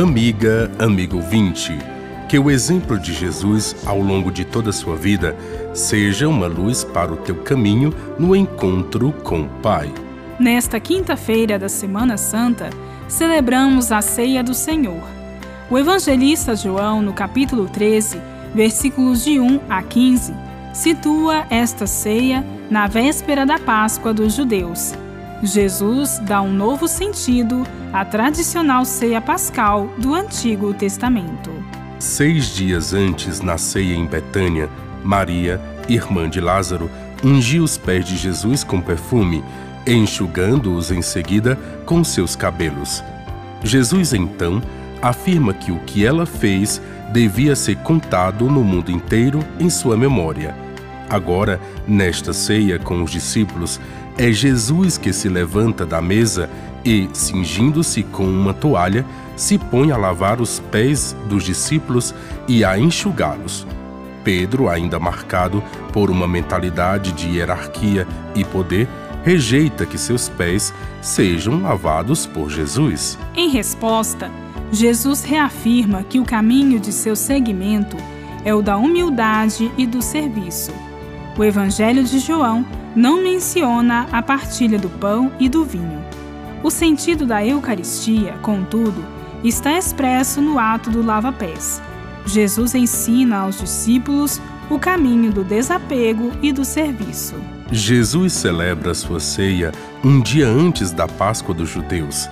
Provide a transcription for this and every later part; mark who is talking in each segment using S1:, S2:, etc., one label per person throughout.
S1: Amiga, amigo ouvinte, que o exemplo de Jesus ao longo de toda a sua vida seja uma luz para o teu caminho no encontro com o Pai.
S2: Nesta quinta-feira da Semana Santa, celebramos a Ceia do Senhor. O evangelista João, no capítulo 13, versículos de 1 a 15, situa esta ceia na véspera da Páscoa dos judeus. Jesus dá um novo sentido à tradicional ceia pascal do Antigo Testamento.
S1: Seis dias antes, na ceia em Betânia, Maria, irmã de Lázaro, ungiu os pés de Jesus com perfume enxugando-os em seguida com seus cabelos. Jesus então afirma que o que ela fez devia ser contado no mundo inteiro em sua memória. Agora, nesta ceia com os discípulos, é Jesus que se levanta da mesa e, cingindo-se com uma toalha, se põe a lavar os pés dos discípulos e a enxugá-los. Pedro, ainda marcado por uma mentalidade de hierarquia e poder, rejeita que seus pés sejam lavados por Jesus.
S2: Em resposta, Jesus reafirma que o caminho de seu seguimento é o da humildade e do serviço. O Evangelho de João não menciona a partilha do pão e do vinho. O sentido da Eucaristia, contudo, está expresso no ato do lava-pés. Jesus ensina aos discípulos o caminho do desapego e do serviço.
S1: Jesus celebra sua ceia um dia antes da Páscoa dos judeus.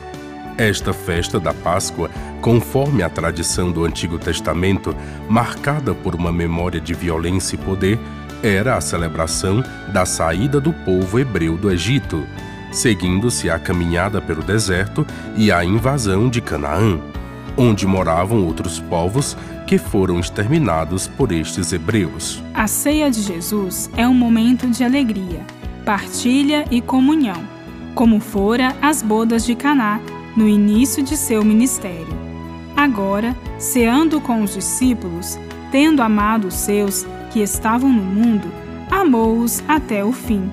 S1: Esta festa da Páscoa, conforme a tradição do Antigo Testamento, marcada por uma memória de violência e poder, era a celebração da saída do povo hebreu do Egito, seguindo-se a caminhada pelo deserto e a invasão de Canaã, onde moravam outros povos que foram exterminados por estes hebreus.
S2: A ceia de Jesus é um momento de alegria, partilha e comunhão, como fora as bodas de Caná no início de seu ministério. Agora, ceando com os discípulos, tendo amado os seus que estavam no mundo, amou-os até o fim.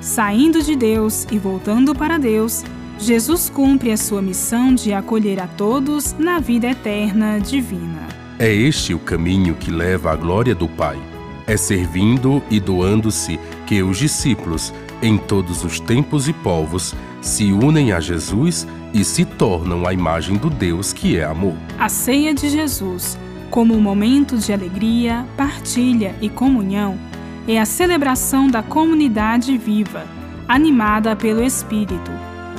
S2: Saindo de Deus e voltando para Deus, Jesus cumpre a sua missão de acolher a todos na vida eterna divina.
S1: É este o caminho que leva à glória do Pai. É servindo e doando-se que os discípulos, em todos os tempos e povos, se unem a Jesus e se tornam a imagem do Deus que é amor.
S2: A ceia de Jesus, como momento de alegria, partilha e comunhão, é a celebração da comunidade viva, animada pelo Espírito,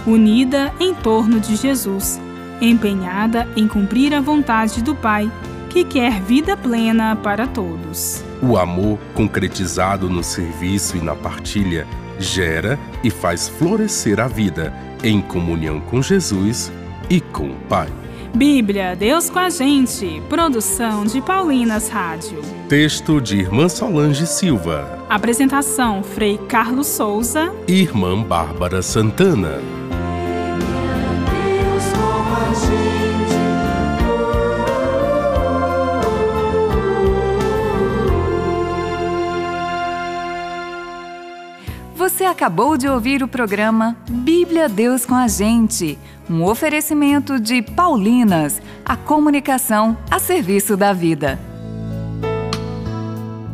S2: unida em torno de Jesus, empenhada em cumprir a vontade do Pai que quer vida plena para todos.
S1: O amor, concretizado no serviço e na partilha, gera e faz florescer a vida em comunhão com Jesus e com o Pai.
S2: Bíblia, Deus com a gente. Produção de Paulinas Rádio.
S1: Texto de Irmã Solange Silva.
S2: Apresentação: Frei Carlos Souza
S1: e Irmã Bárbara Santana.
S3: Você acabou de ouvir o programa Bíblia Deus com a Gente, um oferecimento de Paulinas, a comunicação a serviço da vida.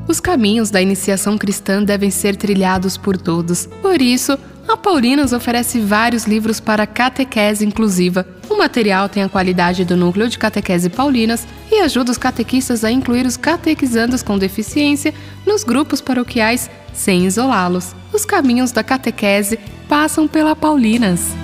S4: Os caminhos da iniciação cristã devem ser trilhados por todos. Por isso, a Paulinas oferece vários livros para catequese inclusiva. O material tem a qualidade do núcleo de catequese Paulinas e ajuda os catequistas a incluir os catequizandos com deficiência nos grupos paroquiais sem isolá-los. Os caminhos da catequese passam pela Paulinas.